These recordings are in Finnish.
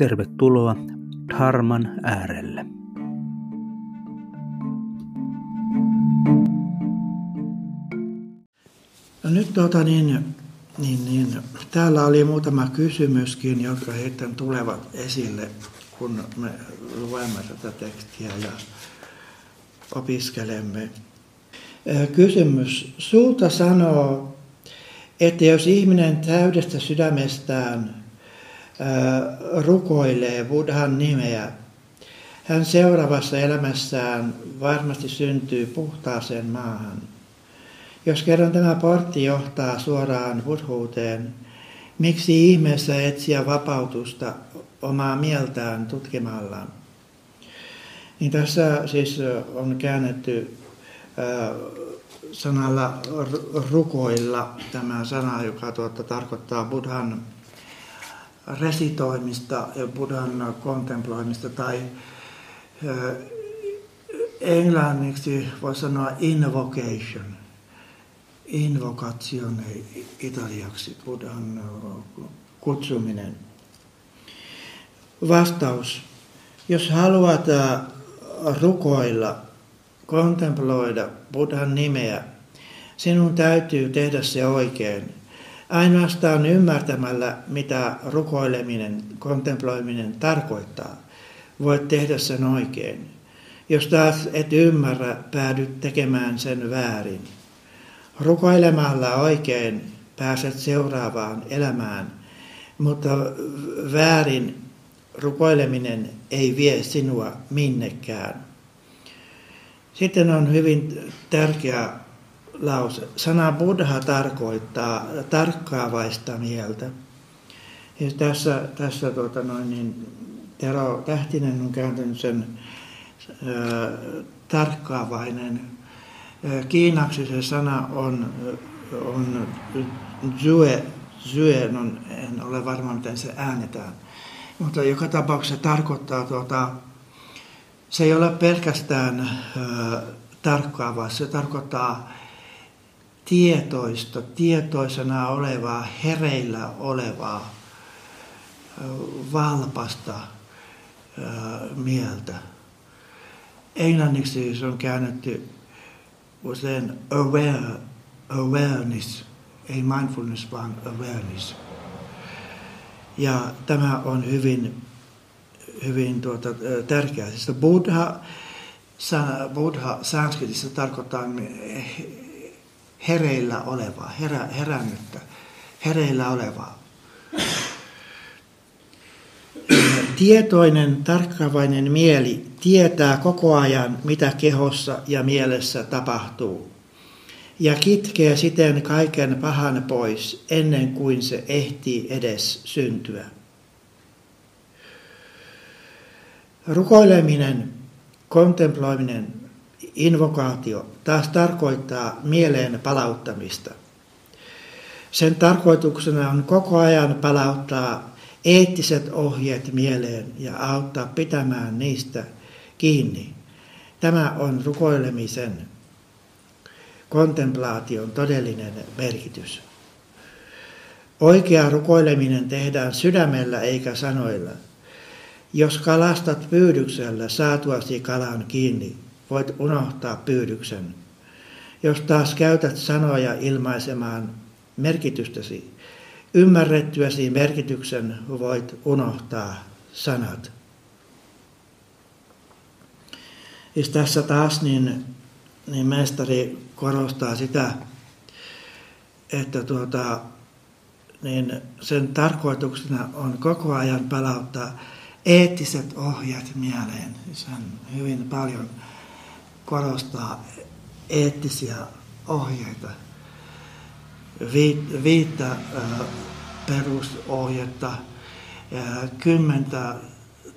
tervetuloa Dharman äärelle. No nyt tuota niin, niin, niin, täällä oli muutama kysymyskin, jotka sitten tulevat esille, kun me luemme tätä tekstiä ja opiskelemme. Kysymys. Suuta sanoo, että jos ihminen täydestä sydämestään rukoilee Buddhan nimeä, hän seuraavassa elämässään varmasti syntyy puhtaaseen maahan – jos kerran tämä portti johtaa suoraan buddhuuteen, miksi ihmeessä etsiä vapautusta omaa mieltään tutkimalla? Niin tässä siis on käännetty sanalla rukoilla tämä sana, joka tuota, tarkoittaa Buddhan resitoimista ja Buddhan kontemploimista tai englanniksi voi sanoa invocation invocation italiaksi, Buddhan kutsuminen. Vastaus. Jos haluat rukoilla, kontemploida Buddhan nimeä, sinun täytyy tehdä se oikein. Ainoastaan ymmärtämällä, mitä rukoileminen, kontemploiminen tarkoittaa, voit tehdä sen oikein. Jos taas et ymmärrä, päädyt tekemään sen väärin. Rukoilemalla oikein pääset seuraavaan elämään, mutta väärin rukoileminen ei vie sinua minnekään. Sitten on hyvin tärkeä lause. Sana Buddha tarkoittaa tarkkaavaista mieltä. Ja tässä, tässä tuota noin, niin, Tero Tähtinen on kääntänyt sen ää, tarkkaavainen Kiinaksi se sana on, on zue, zue on, en ole varma miten se äänetään. Mutta joka tapauksessa tarkoittaa, tuota, se ei ole pelkästään äh, tarkkaa, vaan se tarkoittaa tietoista, tietoisena olevaa, hereillä olevaa, valpasta mieltä. Englanniksi se on käännetty usein aware, awareness, ei mindfulness vaan awareness. Ja tämä on hyvin, hyvin tuota, tärkeää. Siis Buddha, Buddha sanskritissa tarkoittaa hereillä olevaa, herä, herännyttä, hereillä olevaa. Tietoinen, tarkkaavainen mieli tietää koko ajan, mitä kehossa ja mielessä tapahtuu, ja kitkee siten kaiken pahan pois ennen kuin se ehtii edes syntyä. Rukoileminen, kontemploiminen, invokaatio taas tarkoittaa mieleen palauttamista. Sen tarkoituksena on koko ajan palauttaa eettiset ohjeet mieleen ja auttaa pitämään niistä kiinni. Tämä on rukoilemisen kontemplaation todellinen merkitys. Oikea rukoileminen tehdään sydämellä eikä sanoilla. Jos kalastat pyydyksellä saatuasi kalan kiinni, voit unohtaa pyydyksen. Jos taas käytät sanoja ilmaisemaan merkitystäsi, ymmärrettyäsi merkityksen voit unohtaa sanat. Ja tässä taas niin, niin mestari korostaa sitä, että tuota, niin sen tarkoituksena on koko ajan palauttaa eettiset ohjeet mieleen. Siis hän hyvin paljon korostaa eettisiä ohjeita viittä perusohjetta kymmentä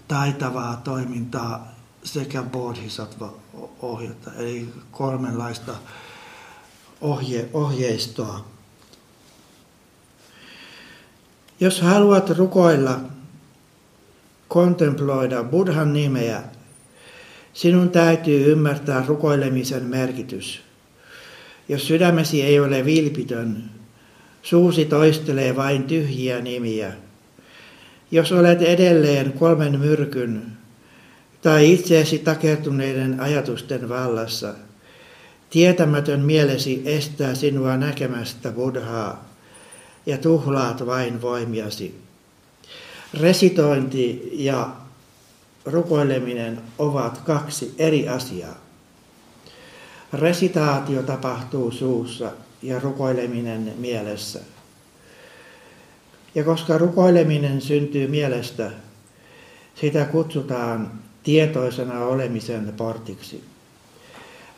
taitavaa toimintaa sekä bodhisattva ohjata, eli kolmenlaista ohje, ohjeistoa. Jos haluat rukoilla, kontemploida Buddhan nimeä, sinun täytyy ymmärtää rukoilemisen merkitys. Jos sydämesi ei ole vilpitön, suusi toistelee vain tyhjiä nimiä. Jos olet edelleen kolmen myrkyn tai itseesi takertuneiden ajatusten vallassa, tietämätön mielesi estää sinua näkemästä Buddhaa ja tuhlaat vain voimiasi. Resitointi ja rukoileminen ovat kaksi eri asiaa. Resitaatio tapahtuu suussa ja rukoileminen mielessä. Ja koska rukoileminen syntyy mielestä, sitä kutsutaan tietoisena olemisen portiksi.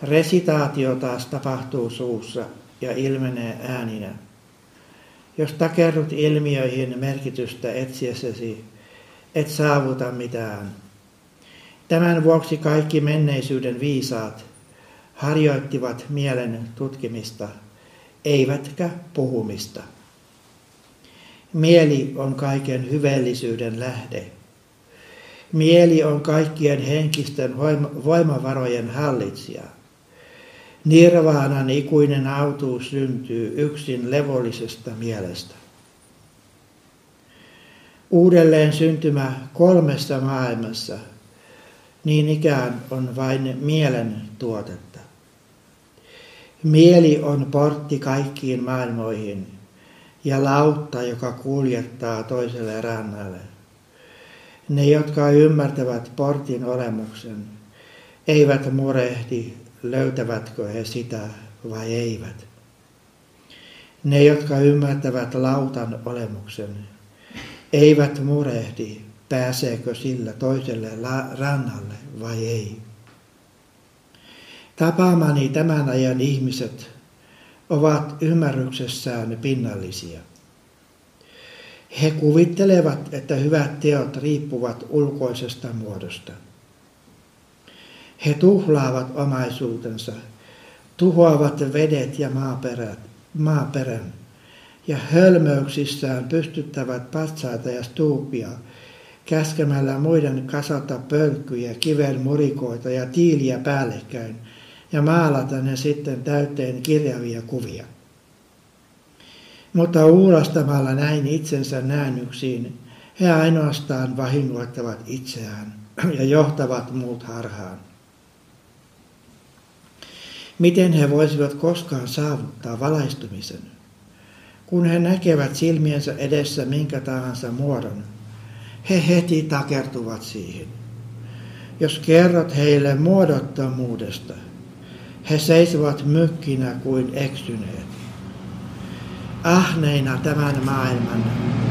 Resitaatio taas tapahtuu suussa ja ilmenee ääninä. Jos takerrut ilmiöihin merkitystä etsiessäsi, et saavuta mitään. Tämän vuoksi kaikki menneisyyden viisaat harjoittivat mielen tutkimista, eivätkä puhumista. Mieli on kaiken hyveellisyyden lähde. Mieli on kaikkien henkisten voimavarojen hallitsija. Nirvaanan ikuinen autuus syntyy yksin levollisesta mielestä. Uudelleen syntymä kolmessa maailmassa niin ikään on vain mielen tuotetta. Mieli on portti kaikkiin maailmoihin ja lautta, joka kuljettaa toiselle rannalle. Ne, jotka ymmärtävät portin olemuksen, eivät murehdi, löytävätkö he sitä vai eivät. Ne, jotka ymmärtävät lautan olemuksen, eivät murehdi, pääseekö sillä toiselle rannalle vai ei. Tapaamani tämän ajan ihmiset ovat ymmärryksessään pinnallisia. He kuvittelevat, että hyvät teot riippuvat ulkoisesta muodosta. He tuhlaavat omaisuutensa, tuhoavat vedet ja maaperät, maaperän ja hölmöyksissään pystyttävät patsaita ja stuupia käskemällä muiden kasata pölkkyjä, kiven murikoita ja tiiliä päällekkäin ja maalata ne sitten täyteen kirjavia kuvia. Mutta uurastamalla näin itsensä näännyksiin, he ainoastaan vahingoittavat itseään ja johtavat muut harhaan. Miten he voisivat koskaan saavuttaa valaistumisen, kun he näkevät silmiensä edessä minkä tahansa muodon? He heti takertuvat siihen. Jos kerrot heille muodottomuudesta, he seisovat mykkinä kuin eksyneet. Ahneina tämän maailman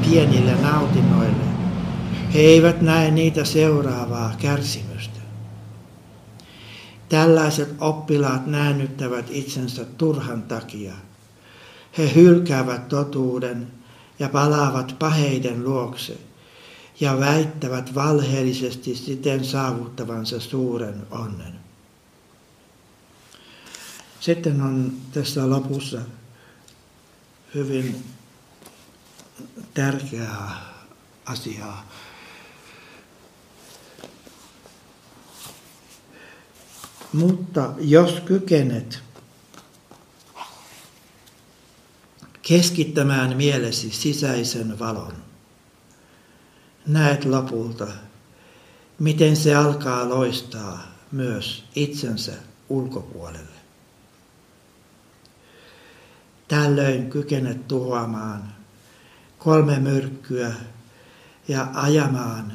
pienille nautinnoille, he eivät näe niitä seuraavaa kärsimystä. Tällaiset oppilaat näännyttävät itsensä turhan takia. He hylkäävät totuuden ja palaavat paheiden luokse ja väittävät valheellisesti siten saavuttavansa suuren onnen. Sitten on tässä lopussa hyvin tärkeää asiaa. Mutta jos kykenet keskittämään mielesi sisäisen valon, näet lopulta, miten se alkaa loistaa myös itsensä ulkopuolelle. Tällöin kykenet tuhoamaan kolme myrkkyä ja ajamaan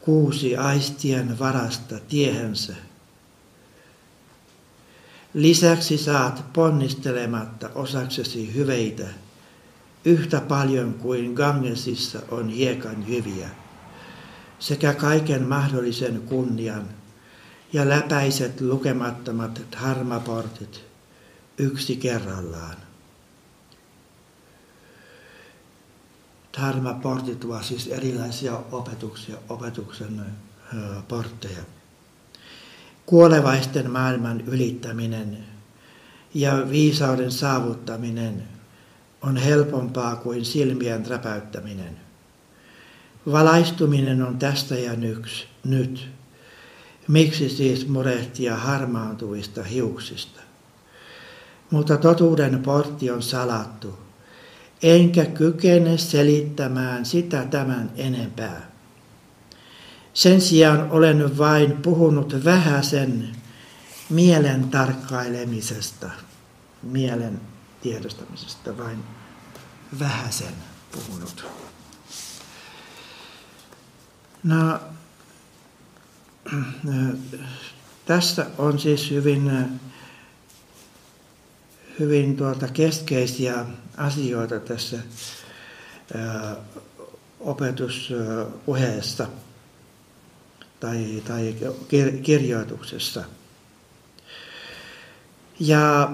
kuusi aistien varasta tiehensä. Lisäksi saat ponnistelematta osaksesi hyveitä yhtä paljon kuin Gangesissa on hiekan hyviä, sekä kaiken mahdollisen kunnian ja läpäiset lukemattomat harmaportit yksi kerrallaan. dharma-portit ovat siis erilaisia opetuksia, opetuksen portteja. Kuolevaisten maailman ylittäminen ja viisauden saavuttaminen on helpompaa kuin silmien räpäyttäminen. Valaistuminen on tästä ja nyks, nyt. Miksi siis murehtia harmaantuvista hiuksista? Mutta totuuden portti on salattu, enkä kykene selittämään sitä tämän enempää. Sen sijaan olen vain puhunut vähäsen mielen tarkkailemisesta, mielen tiedostamisesta vain vähäsen puhunut. No, tässä on siis hyvin, hyvin tuolta keskeisiä asioita tässä opetuspuheessa tai, tai kirjoituksessa. Ja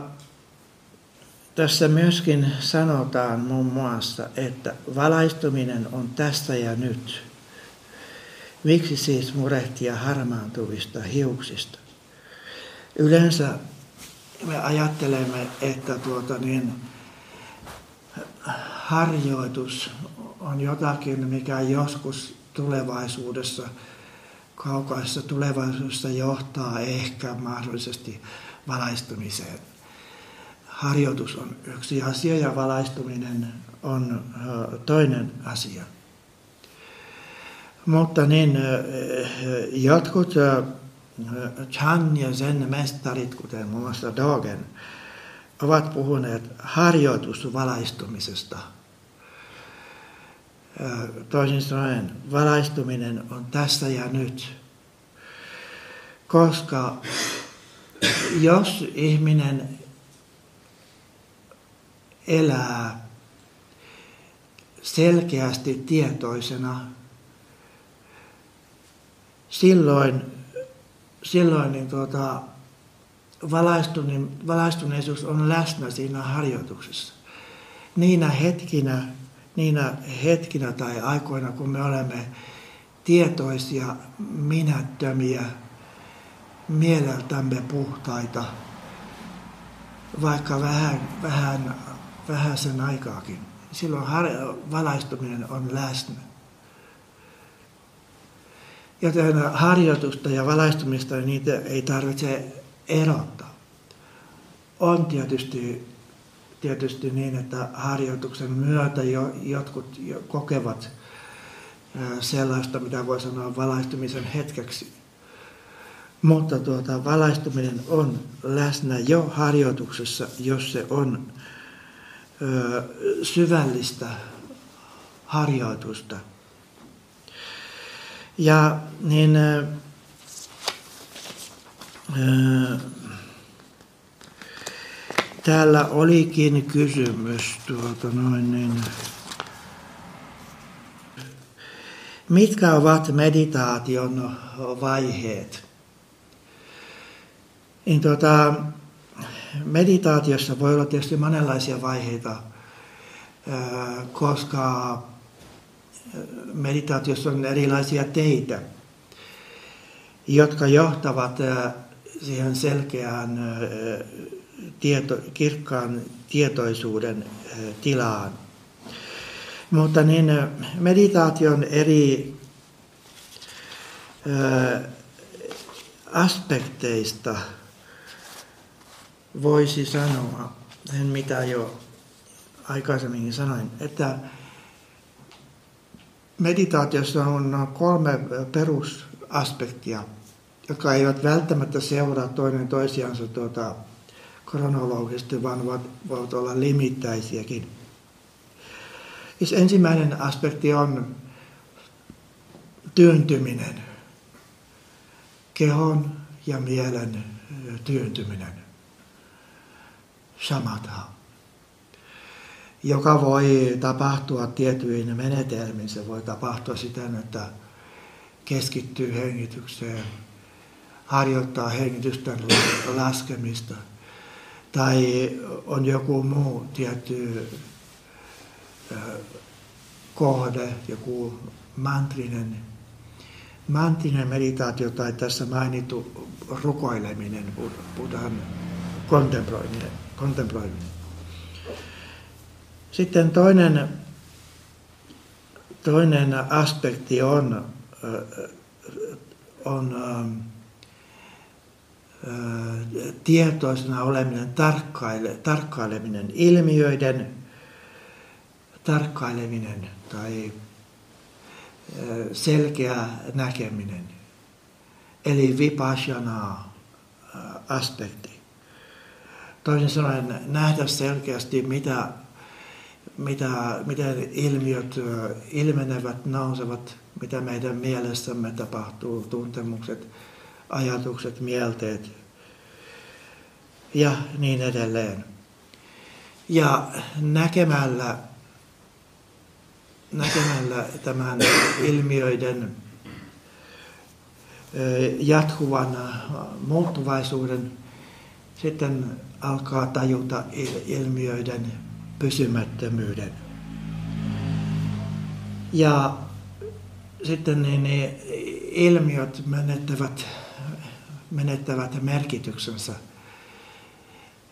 tässä myöskin sanotaan muun muassa, että valaistuminen on tässä ja nyt. Miksi siis murehtia harmaantuvista hiuksista? Yleensä me ajattelemme, että tuota niin, harjoitus on jotakin, mikä joskus tulevaisuudessa, kaukaisessa tulevaisuudessa johtaa ehkä mahdollisesti valaistumiseen. Harjoitus on yksi asia ja valaistuminen on toinen asia. Mutta niin, jotkut Chan ja sen mestarit, kuten muun muassa Dogen, ovat puhuneet harjoitusvalaistumisesta. Toisin sanoen, valaistuminen on tässä ja nyt. Koska jos ihminen elää selkeästi tietoisena, silloin, silloin niin tuota, valaistuneisuus on läsnä siinä harjoituksessa. Niinä hetkinä, niinä hetkinä tai aikoina, kun me olemme tietoisia, minättömiä, mieleltämme puhtaita, vaikka vähän, vähän, vähän sen aikaakin. Silloin valaistuminen on läsnä. Joten harjoitusta ja valaistumista niitä ei tarvitse erottaa. On tietysti, tietysti niin, että harjoituksen myötä jo, jotkut jo kokevat sellaista, mitä voi sanoa valaistumisen hetkeksi. Mutta tuota, valaistuminen on läsnä jo harjoituksessa, jos se on syvällistä harjoitusta. Ja niin täällä olikin kysymys tuota noin niin, mitkä ovat meditaation vaiheet? Niin tuota, meditaatiossa voi olla tietysti monenlaisia vaiheita, koska meditaatiossa on erilaisia teitä, jotka johtavat siihen selkeään tieto, kirkkaan tietoisuuden tilaan. Mutta niin meditaation eri aspekteista voisi sanoa sen, mitä jo aikaisemminkin sanoin, että meditaatiossa on kolme perusaspektia, jotka eivät välttämättä seuraa toinen toisiansa tuota, kronologisesti, vaan voivat, voivat olla limittäisiäkin. Siis ensimmäinen aspekti on työntyminen, kehon ja mielen työntyminen, samatha, joka voi tapahtua tietyin menetelmin. Se voi tapahtua siten, että keskittyy hengitykseen, harjoittaa hengitysten laskemista tai on joku muu tietty kohde, joku mantrinen, mantrinen meditaatio tai tässä mainittu rukoileminen, Buddhan kontemploiminen. Kontemploiminen. Sitten toinen, toinen aspekti on, on tietoisena oleminen, tarkkaile, tarkkaileminen, ilmiöiden tarkkaileminen tai selkeä näkeminen. Eli vipassana aspekti. Toisin sanoen nähdä selkeästi, mitä, mitä, miten ilmiöt ilmenevät, nousevat, mitä meidän mielessämme tapahtuu, tuntemukset, ajatukset, mielteet ja niin edelleen. Ja näkemällä, näkemällä tämän ilmiöiden jatkuvan muuttuvaisuuden, sitten alkaa tajuta ilmiöiden pysymättömyyden. Ja sitten niin ne ilmiöt menettävät menettävät merkityksensä.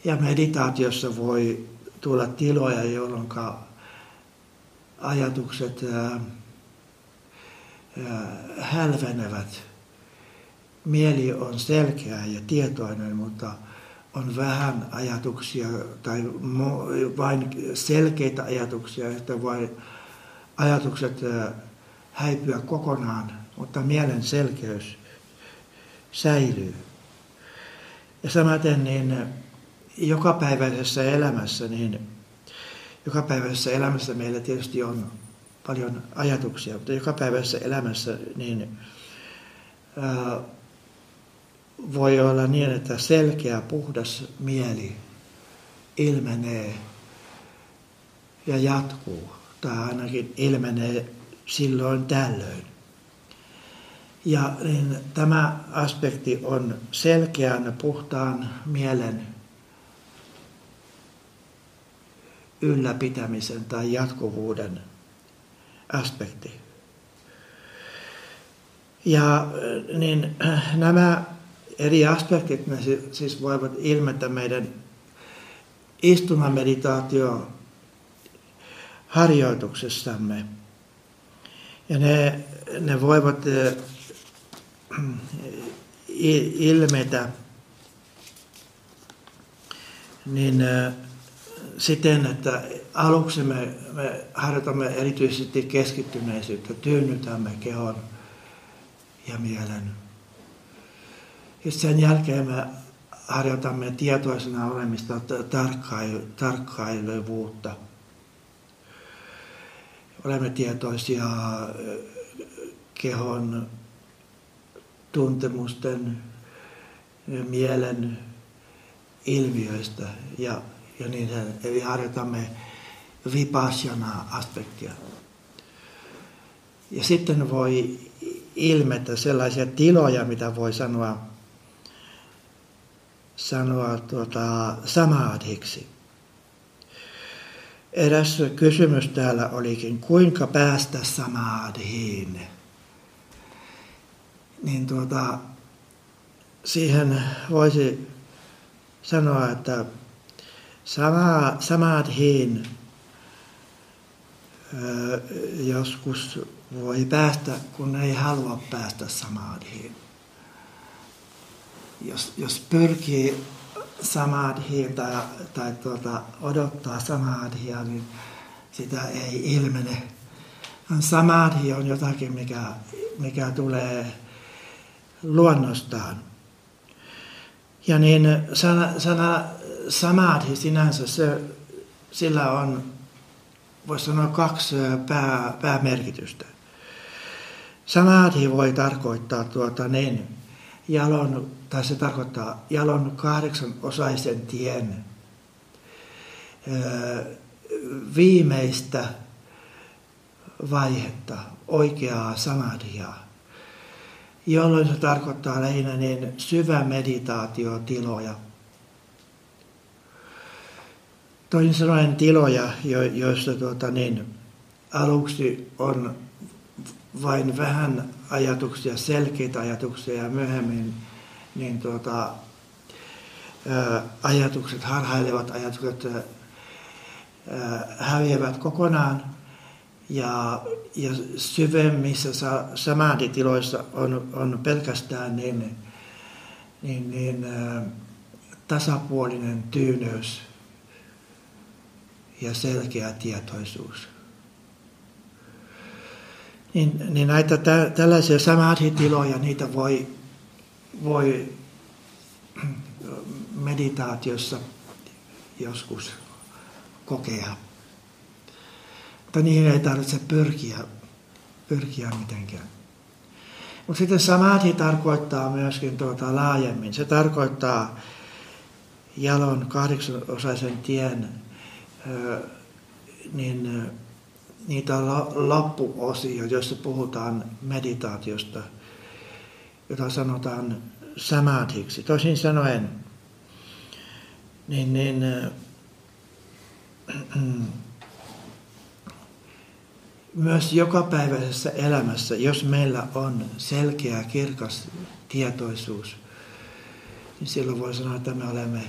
Ja meditaatiossa voi tulla tiloja, jolloin ajatukset hälvenevät. Mieli on selkeä ja tietoinen, mutta on vähän ajatuksia tai vain selkeitä ajatuksia, että voi ajatukset häipyä kokonaan, mutta mielen selkeys säilyy. Ja samaten niin jokapäiväisessä elämässä, niin jokapäiväisessä elämässä meillä tietysti on paljon ajatuksia, mutta jokapäiväisessä elämässä niin voi olla niin, että selkeä, puhdas mieli ilmenee ja jatkuu, tai ainakin ilmenee silloin tällöin. Ja niin tämä aspekti on selkeän puhtaan mielen ylläpitämisen tai jatkuvuuden aspekti. Ja niin nämä eri aspektit ne siis voivat ilmetä meidän istumameditaatio harjoituksessamme. Ja ne, ne voivat ilmetä, niin siten, että aluksi me, me harjoitamme erityisesti keskittyneisyyttä, tyynnytämme kehon ja mielen. Sen jälkeen me harjoitamme tietoisena olemista tarkkailevuutta. Olemme tietoisia kehon tuntemusten, mielen ilmiöistä ja, ja niin Eli harjoitamme vipassana-aspektia. Ja sitten voi ilmetä sellaisia tiloja, mitä voi sanoa, sanoa tuota, samadhiksi. Eräs kysymys täällä olikin, kuinka päästä samadhiin? niin tuota, siihen voisi sanoa, että sama, samadhiin joskus voi päästä, kun ei halua päästä samadhiin. Jos, jos pyrkii samadhiin tai, tai tuota, odottaa samadhia, niin sitä ei ilmene. Samadhi on jotakin, mikä, mikä tulee luonnostaan. Ja niin sana, sana samadhi sinänsä, se, sillä on, voisi sanoa, kaksi pää, päämerkitystä. Samadhi voi tarkoittaa tuota niin, jalon, tai se tarkoittaa jalon kahdeksan osaisen tien viimeistä vaihetta, oikeaa samadhiaa jolloin se tarkoittaa lähinnä niin syvä meditaatiotiloja. Toisin sanoen tiloja, jo, joissa tuota, niin, aluksi on vain vähän ajatuksia, selkeitä ajatuksia ja myöhemmin niin tuota, ajatukset, harhailevat ajatukset häviävät kokonaan ja, ja syvemmissä sa, samaditiloissa on, on pelkästään niin, niin, niin tasapuolinen tyyneys ja selkeä tietoisuus. Niin, niin näitä tä, tällaisia samadhi-tiloja, niitä voi, voi meditaatiossa joskus kokea. Mutta niihin ei tarvitse pyrkiä, pyrkiä mitenkään. Mutta sitten samadhi tarkoittaa myöskin tuota laajemmin. Se tarkoittaa jalon kahdeksasosaisen tien niin niitä loppuosia, joissa puhutaan meditaatiosta, jota sanotaan samadhiksi. Toisin sanoen, niin, niin myös jokapäiväisessä elämässä, jos meillä on selkeä, kirkas tietoisuus, niin silloin voi sanoa, että me olemme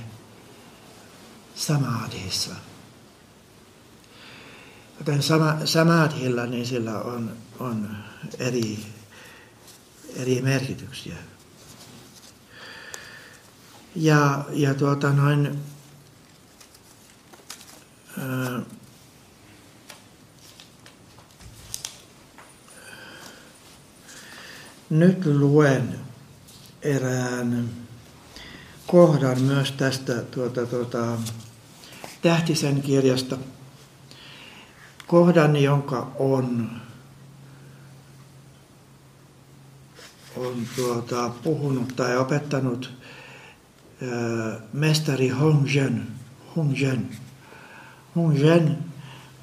samadhissa. Joten sama, samadhilla niin sillä on, on eri, eri merkityksiä. Ja, ja tuota noin, ää, nyt luen erään kohdan myös tästä tuota, tuota, Tähtisen kirjasta – kohdan, jonka on, on tuota, puhunut tai opettanut ää, mestari Hong Zhen. Hong Zhen. Hong Zhen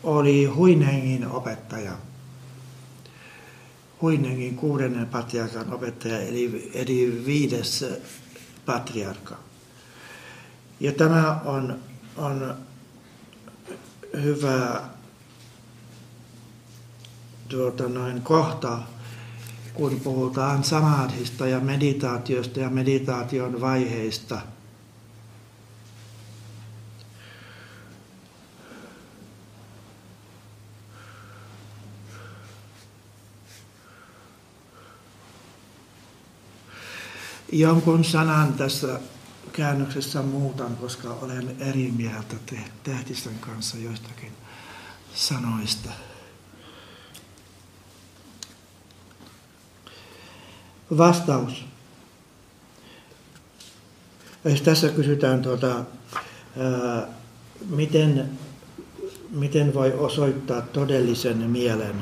oli Huinengin opettaja. Huinengin kuudennen patriarkan opettaja, eli, eli viides patriarka. Ja tämä on, on hyvä tuota, noin kohta, kun puhutaan samadhista ja meditaatiosta ja meditaation vaiheista. Jonkun sanan tässä käännöksessä muutan, koska olen eri mieltä Tähtisten kanssa joistakin sanoista. Vastaus. Jos tässä kysytään, tuota, ää, miten, miten voi osoittaa todellisen mielen.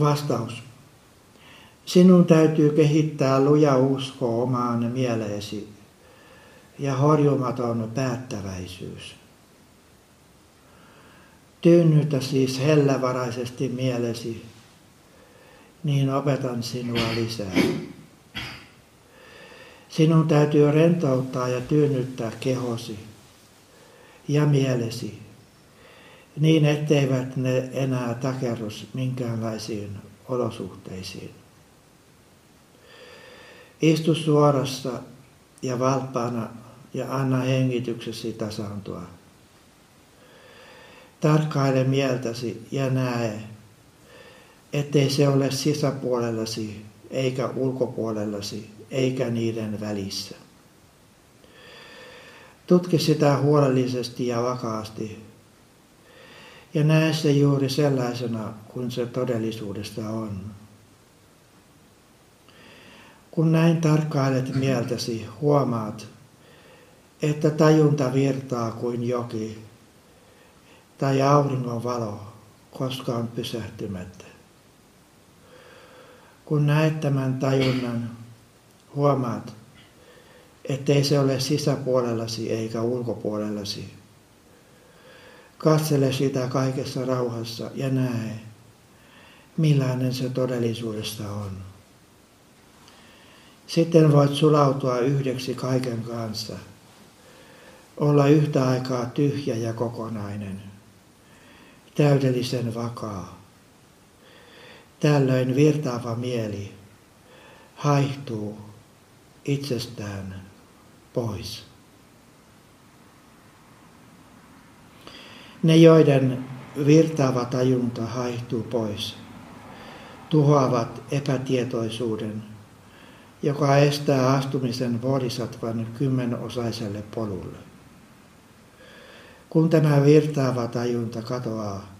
Vastaus. Sinun täytyy kehittää luja usko omaan mieleesi ja horjumaton päättäväisyys. Tyynnytä siis hellävaraisesti mielesi, niin opetan sinua lisää. Sinun täytyy rentouttaa ja tyynnyttää kehosi ja mielesi, niin etteivät ne enää takerrus minkäänlaisiin olosuhteisiin. Istu suorassa ja valppaana ja anna hengityksesi tasaantua. Tarkkaile mieltäsi ja näe, ettei se ole sisäpuolellasi eikä ulkopuolellasi eikä niiden välissä. Tutki sitä huolellisesti ja vakaasti ja näe se juuri sellaisena kuin se todellisuudesta on. Kun näin tarkkailet mieltäsi, huomaat, että tajunta virtaa kuin joki tai auringon valo koskaan pysähtymättä. Kun näet tämän tajunnan, huomaat, ettei se ole sisäpuolellasi eikä ulkopuolellasi. Katsele sitä kaikessa rauhassa ja näe, millainen se todellisuudessa on. Sitten voit sulautua yhdeksi kaiken kanssa, olla yhtä aikaa tyhjä ja kokonainen, täydellisen vakaa. Tällöin virtaava mieli haihtuu itsestään pois. Ne, joiden virtaava tajunta haihtuu pois, tuhoavat epätietoisuuden, joka estää astumisen bodhisattvan kymmenosaiselle polulle. Kun tämä virtaava tajunta katoaa,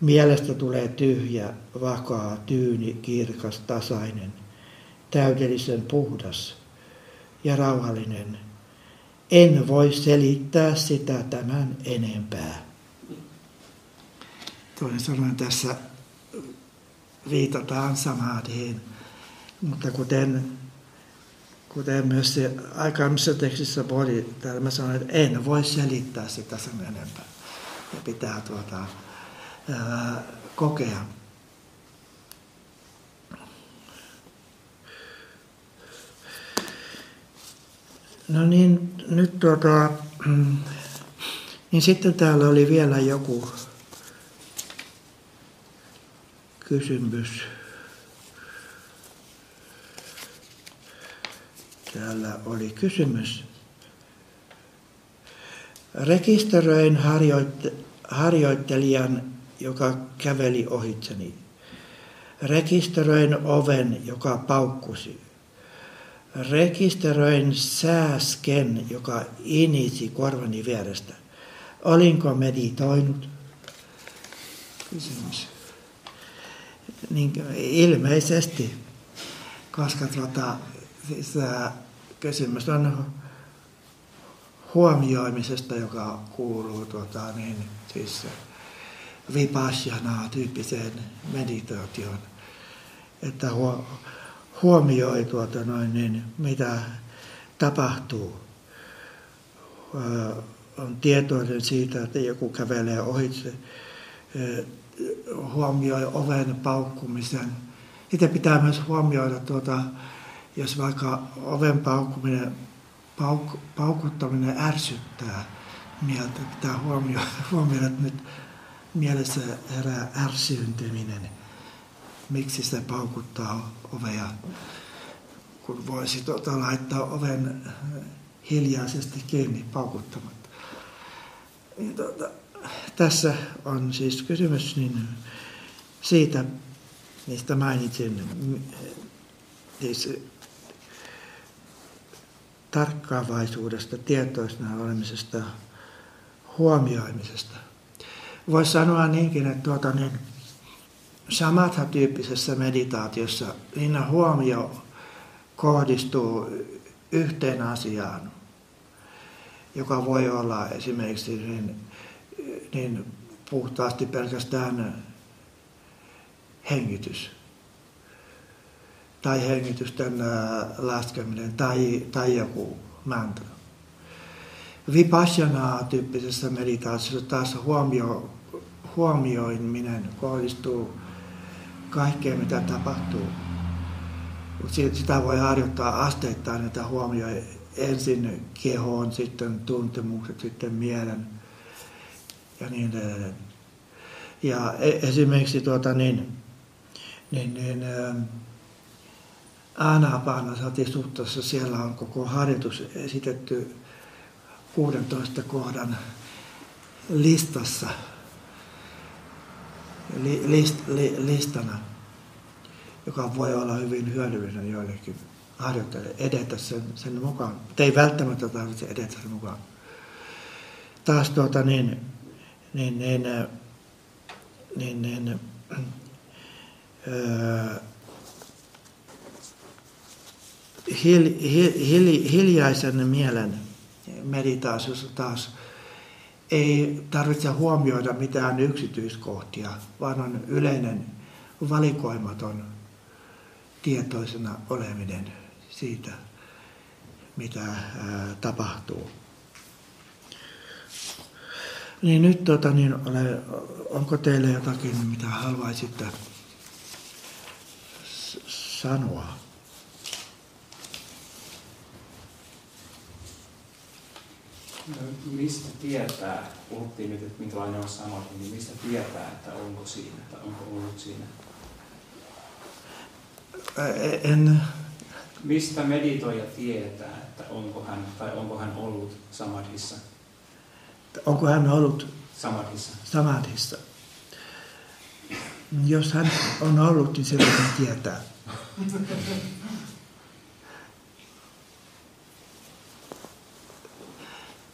mielestä tulee tyhjä, vakaa, tyyni, kirkas, tasainen, täydellisen puhdas ja rauhallinen. En voi selittää sitä tämän enempää. Toinen sanoen tässä viitataan samadhiin, mutta kuten, kuten myös se aikaisemmassa tekstissä oli, täällä mä sanoin, että en voi selittää sitä sen enempää. Ja pitää tuota, ää, kokea. No niin, nyt tuota, niin sitten täällä oli vielä joku kysymys. Täällä oli kysymys. Rekisteröin harjoitt- harjoittelijan, joka käveli ohitseni. Rekisteröin oven, joka paukkusi. Rekisteröin sääsken, joka inisi korvani vierestä. Olinko meditoinut? Kysymys. Niin, ilmeisesti, koska tuota, siis, ää, kysymys on huomioimisesta, joka kuuluu tuota, niin, siis vipassana tyyppiseen meditaatioon. Että huomioi tuota, noin, niin, mitä tapahtuu. on tietoinen siitä, että joku kävelee ohitse huomioi oven paukkumisen. Itse pitää myös huomioida, tuota, jos vaikka oven paukkuminen, pauk, paukuttaminen ärsyttää mieltä, pitää huomioida, huomioida että nyt mielessä herää ärsyyntyminen. Miksi se paukuttaa ovea, kun voisi tuota, laittaa oven hiljaisesti kiinni paukuttamatta. Niin, tuota, tässä on siis kysymys niin siitä, mistä mainitsin, siis tarkkaavaisuudesta, tietoisena olemisesta, huomioimisesta. Voisi sanoa niinkin, että tuota, niin, samatha-tyyppisessä meditaatiossa niin huomio kohdistuu yhteen asiaan, joka voi olla esimerkiksi niin niin puhtaasti pelkästään hengitys. Tai hengitysten laskeminen tai, tai joku mantra. Vipassana-tyyppisessä meditaatiossa taas huomio, huomioiminen kohdistuu kaikkeen, mitä tapahtuu. Sitä voi harjoittaa asteittain, että huomioi ensin kehoon, sitten tuntemukset, sitten mielen – ja niin edelleen. Ja e, esimerkiksi tuota niin, niin, niin Anapanasati-suttassa siellä on koko harjoitus esitetty 16 kohdan listassa, li, list, li, listana, joka voi olla hyvin hyödyllinen joillekin harjoittelijoille edetä sen, sen mukaan. Mutta ei välttämättä tarvitse edetä sen mukaan. Taas tuota niin, niin, niin, niin, niin öö, hil, hil, hil, hiljaisen mielen meditaatiossa taas ei tarvitse huomioida mitään yksityiskohtia, vaan on yleinen valikoimaton tietoisena oleminen siitä, mitä ää, tapahtuu. Niin nyt tota, niin ole, onko teille jotakin, mitä haluaisitte sanoa. Mistä tietää, puhuttiin nyt, että minkälainen on samadhi, niin mistä tietää, että onko siinä, tai onko ollut siinä? En, Mistä meditoija tietää, että onko hän, tai onko hän ollut samadhissa? onko hän ollut samadhissa? samadhissa? Jos hän on ollut, niin silloin hän tietää.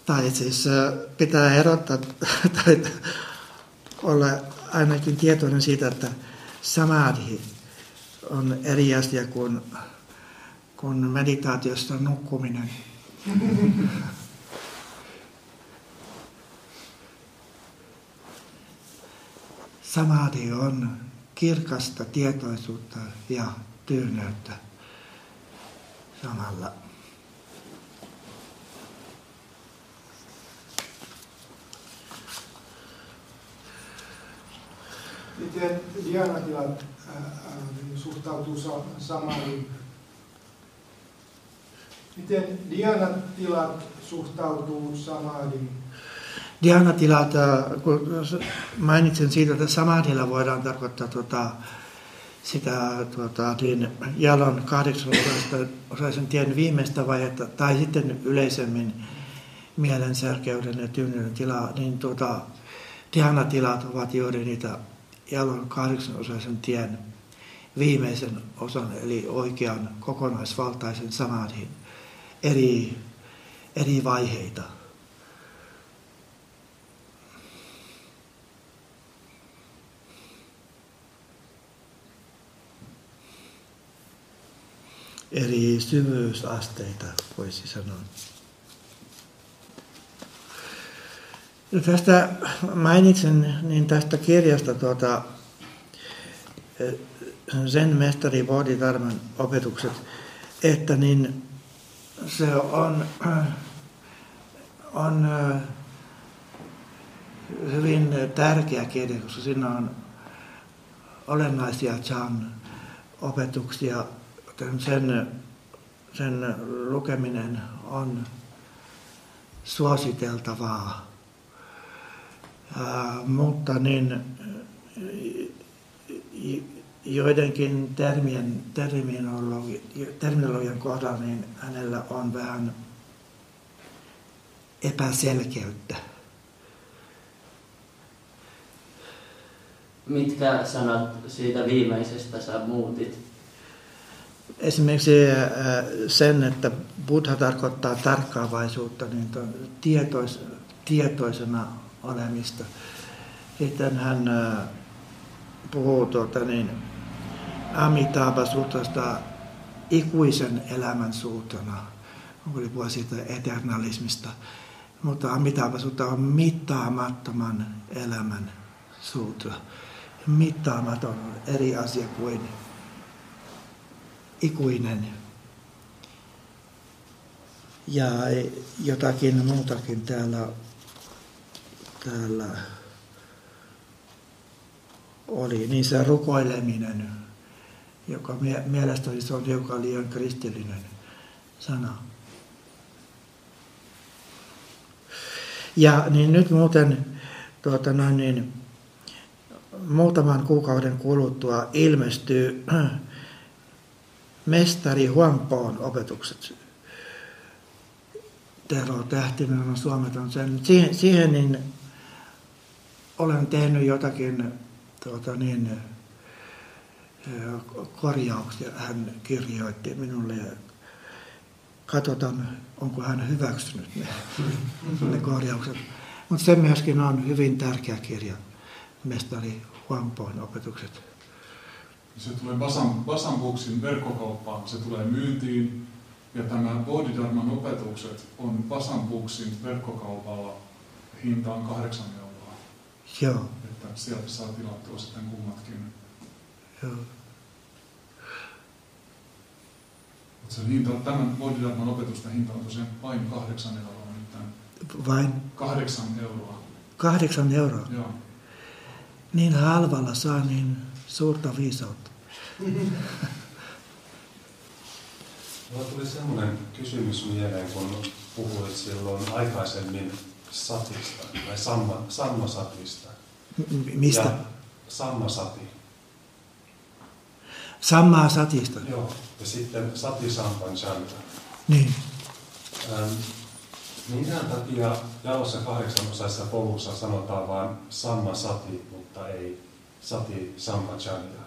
Tai siis pitää erottaa tai olla ainakin tietoinen siitä, että samadhi on eri asia kuin, kuin meditaatiosta nukkuminen. Samadhi on kirkasta tietoisuutta ja tyyneyttä samalla. Miten dianatilat suhtautuu sa- samadhiin? Miten dianatilat suhtautuu samadhiin? Dhyana-tilat, äh, kun mainitsin siitä, että samadhilla voidaan tarkoittaa tuota, sitä tuota, niin jalon kahdeksan osaisen tien viimeistä vaihetta, tai sitten yleisemmin mielen särkeyden ja tyyneyden tilaa, niin tuota, dhyana-tilat ovat juuri niitä jalon kahdeksan osaisen tien viimeisen osan, eli oikean kokonaisvaltaisen samadhin eri, eri vaiheita. eri syvyysasteita, voisi sanoa. Ja tästä mainitsin niin tästä kirjasta tuota, sen mestari Bodhidharman opetukset, että niin se on, on hyvin tärkeä kirja, koska siinä on olennaisia Chan opetuksia sen, sen lukeminen on suositeltavaa. Mutta niin joidenkin termien, terminologi, terminologian kohdalla niin hänellä on vähän epäselkeyttä. Mitkä sanat siitä viimeisestä sä muutit? Esimerkiksi sen, että Buddha tarkoittaa tarkkaavaisuutta, niin tietois, tietoisena olemista. Sitten hän äh, puhuu tuota, niin, Amitabha sutrasta ikuisen elämän suutrana. Oli puhua siitä eternalismista. Mutta Amitabha sutra on mittaamattoman elämän suutra. Mittaamaton on eri asia kuin ikuinen. Ja jotakin muutakin täällä, täällä oli. Niin se rukoileminen, joka mielestäni se on hiukan liian kristillinen sana. Ja niin nyt muuten tuota noin, niin, muutaman kuukauden kuluttua ilmestyy mestari Huampoon opetukset. Tero Tähtinen on suometon sen. Siihen, siihen niin olen tehnyt jotakin tuota niin, korjauksia. Hän kirjoitti minulle ja katsotaan, onko hän hyväksynyt ne, ne korjaukset. Mutta se myöskin on hyvin tärkeä kirja, mestari Huampoon opetukset. Se tulee Basan, Basan Booksin verkkokauppaan, se tulee myyntiin. Ja tämä Bodhidharman opetukset on Basan Booksin verkkokaupalla hintaan kahdeksan euroa. Joo. Että sieltä saa tilattua sitten kummatkin. Joo. Mutta se hinta, tämän Bodhidharman opetusten hinta on tosiaan vain kahdeksan euroa nyt. Vain Kahdeksan euroa. kahdeksan euroa. Joo. Niin halvalla saa niin suurta viisautta. Mulla tuli semmoinen kysymys mieleen, kun puhuit silloin aikaisemmin satista, tai samma, sammasatista. Mistä? Ja sammasati. Samaa satista. Joo. Ja sitten sati sampanchanta. Niin. Ähm, minkä takia jaossa kahdeksan osaisessa polussa sanotaan vain samma sati, mutta ei sati sampajanya?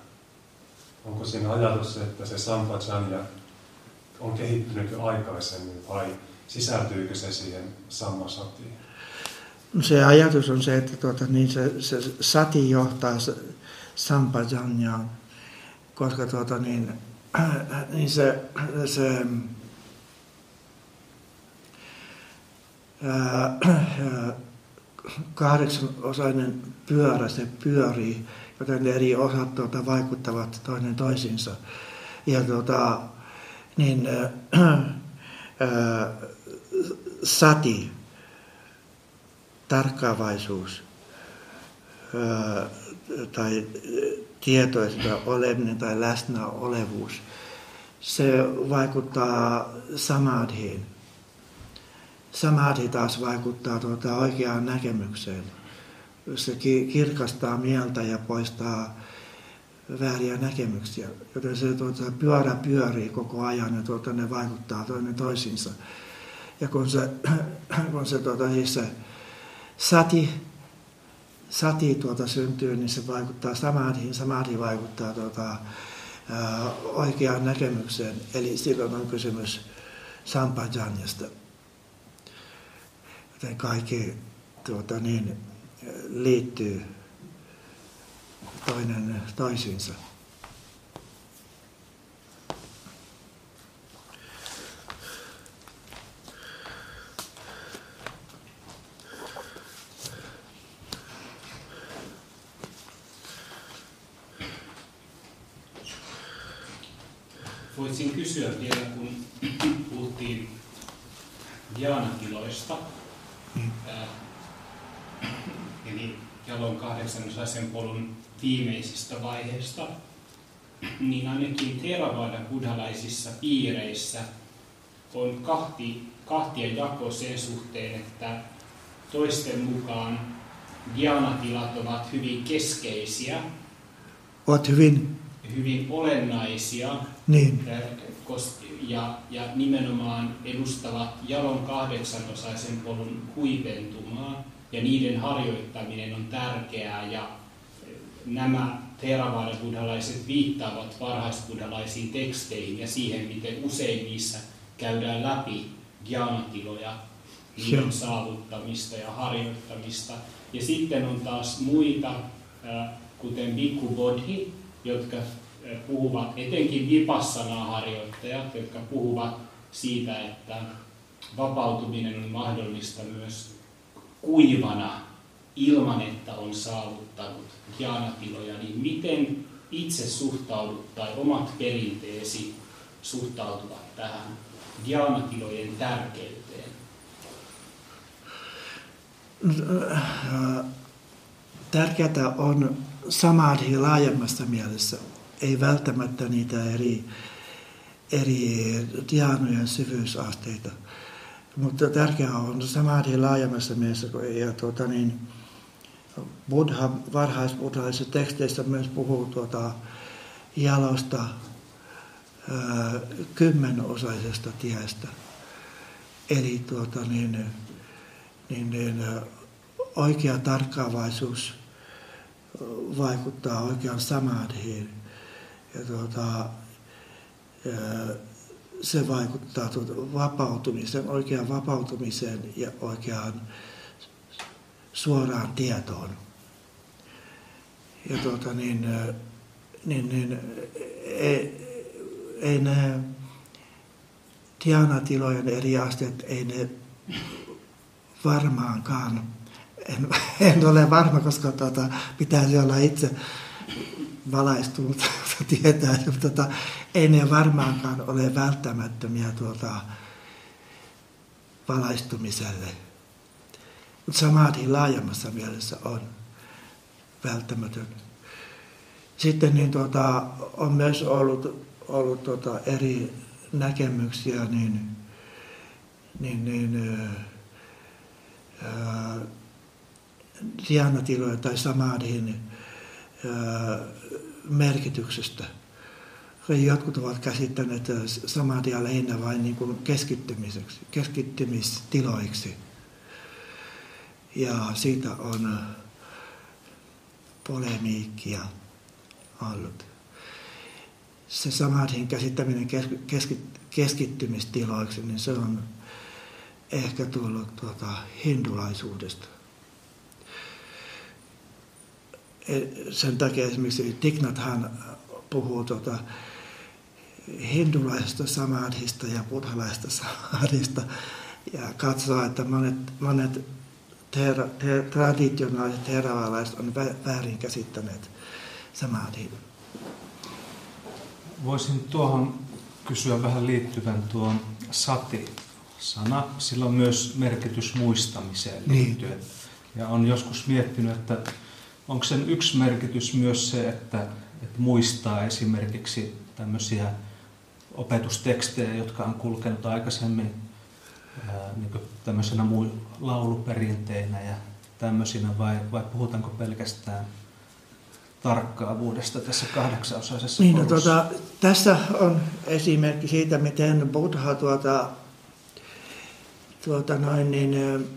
Onko siinä ajatus, että se sampajanya on kehittynyt jo aikaisemmin vai sisältyykö se siihen samma satiin? No se ajatus on se, että tuota, niin se, se sati johtaa sampajanjaan, koska tuota, niin, niin se, se ää, kahdeksanosainen pyörä, se pyörii, joten eri osat tuota, vaikuttavat toinen toisiinsa. Ja tuota, niin, ää, ää, sati, tarkkaavaisuus tai tietoisuuden oleminen tai läsnä olevuus, se vaikuttaa samadhiin. Samadhi taas vaikuttaa tuota oikeaan näkemykseen. Se kirkastaa mieltä ja poistaa vääriä näkemyksiä. Joten se tuota, pyörä pyörii koko ajan ja tuota, ne vaikuttaa toinen toisinsa. Ja kun se, kun se, tuota, siis se sati, sati tuota syntyy, niin se vaikuttaa samadhiin. Samadhi vaikuttaa tuota, ää, oikeaan näkemykseen. Eli silloin on kysymys sampajanjasta. Joten kaikki tuota, niin, liittyy toinen toisiinsa. Voisin kysyä vielä, kun puhuttiin dianatiloista, Mm. ää, eli jalon kahdeksanosaisen polun viimeisistä vaiheista, niin ainakin Theravada buddhalaisissa piireissä on kahti, kahtia jako sen suhteen, että toisten mukaan dianatilat ovat hyvin keskeisiä, Olet hyvin, hyvin olennaisia. Niin, ja, ja nimenomaan edustavat jalon kahdeksanosaisen polun huipentumaa. Ja niiden harjoittaminen on tärkeää ja nämä theravada buddhalaiset viittaavat varhaisbuddhalaisiin teksteihin ja siihen, miten usein niissä käydään läpi jnanatiloja, niiden saavuttamista ja harjoittamista. Ja sitten on taas muita, kuten Bhikkhu Bodhi, jotka puhuvat, etenkin vipassanaa harjoittajat, jotka puhuvat siitä, että vapautuminen on mahdollista myös kuivana ilman, että on saavuttanut jnanatiloja, niin miten itse suhtaudut tai omat perinteesi suhtautuvat tähän jnanatilojen tärkeyteen? tärkeää on samadhi laajemmassa mielessä, ei välttämättä niitä eri, eri dianojen syvyysasteita. Mutta tärkeää on samadhi laajemmassa mielessä, ja tuota niin, Buddha, varhaisbuddhalaisissa teksteissä myös puhuu tuota jalosta kymmenosaisesta tiestä. Eli tuota niin, niin, niin oikea tarkkaavaisuus vaikuttaa oikeaan samadhiin. Ja tuota, se vaikuttaa tuota vapautumiseen, oikeaan vapautumiseen ja oikeaan suoraan tietoon. Ja tuota niin, niin, niin ei, ei ne Tiana-tilojen eri asteet, ei ne varmaankaan, en, en ole varma, koska tuota, pitäisi olla itse valaistunut tietää, mutta tuota, ei ne varmaankaan ole välttämättömiä tuota, valaistumiselle. Mutta samadhi laajemmassa mielessä on välttämätön. Sitten niin tuota, on myös ollut, ollut tuota eri näkemyksiä, niin, niin, niin ää, dianatilojen tai samadhin ää, merkityksestä. Jotkut ovat käsittäneet samadia lähinnä vain niin kuin keskittymiseksi, keskittymistiloiksi. Ja siitä on polemiikkia ollut. Se samadhin käsittäminen keskittymistiloiksi, niin se on ehkä tullut tuota hindulaisuudesta. E, sen takia esimerkiksi Tignathan puhuu tuota hindulaisesta samadhista ja buddhalaisesta samadhista ja katsoo, että monet, monet ter, ter, traditionaaliset teravalaiset on väärin käsittäneet samadhin. Voisin tuohon kysyä vähän liittyvän tuon sati-sana. Sillä on myös merkitys muistamiseen niin. liittyen. Niin. Ja on joskus miettinyt, että onko sen yksi merkitys myös se, että, että muistaa esimerkiksi tämmöisiä opetustekstejä, jotka on kulkenut aikaisemmin ää, niin tämmöisenä lauluperinteinä ja tämmöisinä, vai, vai puhutaanko pelkästään tarkkaavuudesta tässä kahdeksanosaisessa niin, no, tuota, Tässä on esimerkki siitä, miten Buddha tuota, tuota noin, niin,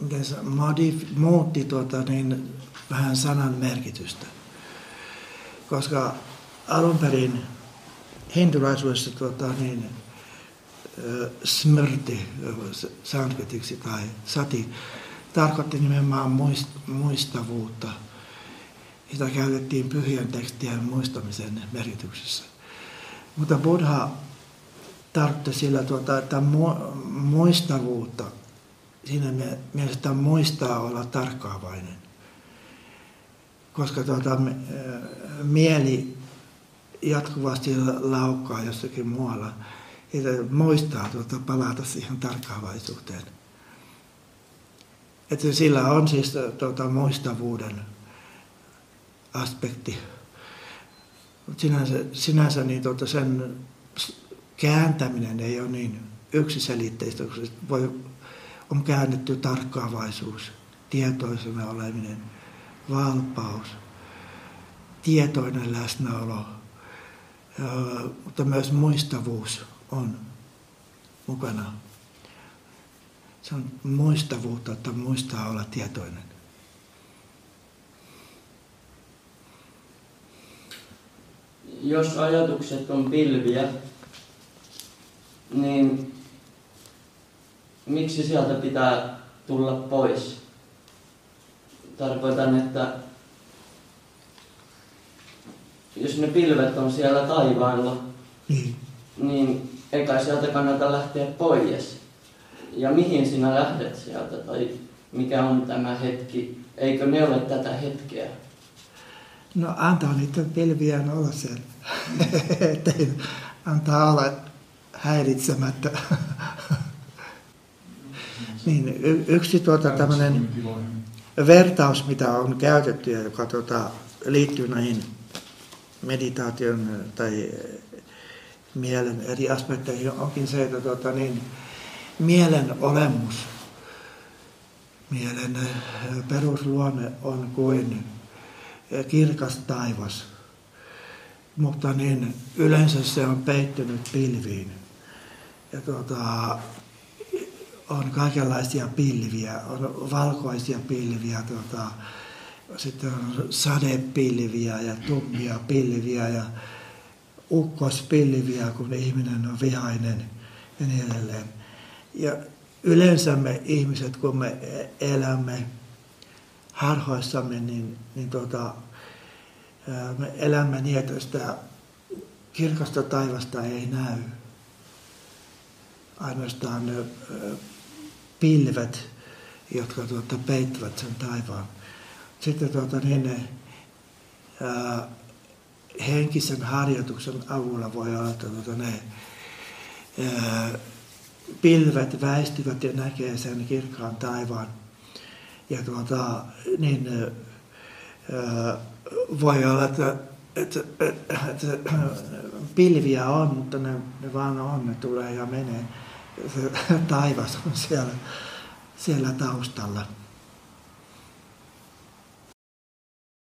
miten se modif, muutti tuota, niin, vähän sanan merkitystä. Koska alun perin hindulaisuudessa tuota, niin, smrti sanskritiksi tai sati tarkoitti nimenomaan muistavuutta. Sitä käytettiin pyhien tekstien muistamisen merkityksessä. Mutta Buddha tarkoitti sillä, tuota, että muistavuutta, siinä mielessä muistaa olla tarkkaavainen. Koska tuota, mieli jatkuvasti laukkaa jossakin muualla, että muistaa tuota, palata siihen tarkkaavaisuuteen. Että sillä on siis tuota, muistavuuden aspekti. Mutta sinänsä, sinänsä niin tuota, sen kääntäminen ei ole niin yksiselitteistä, koska voi, on käännetty tarkkaavaisuus, tietoisena oleminen, valpaus, tietoinen läsnäolo, mutta myös muistavuus on mukana se on muistavuutta, että muistaa olla tietoinen. Jos ajatukset on pilviä, niin miksi sieltä pitää tulla pois? Tarkoitan, että jos ne pilvet on siellä taivaalla, niin, niin eikä sieltä kannata lähteä pois ja mihin sinä lähdet sieltä tai mikä on tämä hetki? Eikö ne ole tätä hetkeä? No antaa niitä pilviä olla sen. Ettei antaa olla häiritsemättä. niin, y- yksi tuota tämmöinen vertaus, mitä on käytetty ja joka tuota, liittyy näihin meditaation tai mielen eri aspekteihin, onkin se, että tuota, niin, mielen olemus, mielen eh, perusluonne on kuin eh, kirkas taivas, mutta niin yleensä se on peittynyt pilviin. Ja tuota, on kaikenlaisia pilviä, on valkoisia pilviä, tuota, sitten on sadepilviä ja tummia pilviä ja ukkospilviä, kun ihminen on vihainen ja niin edelleen. Ja yleensä me ihmiset, kun me elämme harhoissamme, niin, niin tota, me elämme niin, että sitä kirkasta taivasta ei näy. Ainoastaan pilvet, jotka tuota, peittävät sen taivaan. Sitten tuota, niin ne, ää, henkisen harjoituksen avulla voi olla, että tuota, ne ää, pilvet väistyvät ja näkee sen kirkkaan taivaan. Ja tuota, niin ää, voi olla, että että, että pilviä on, mutta ne, ne vaan on, ne tulee ja menee. Se taivas on siellä, siellä taustalla.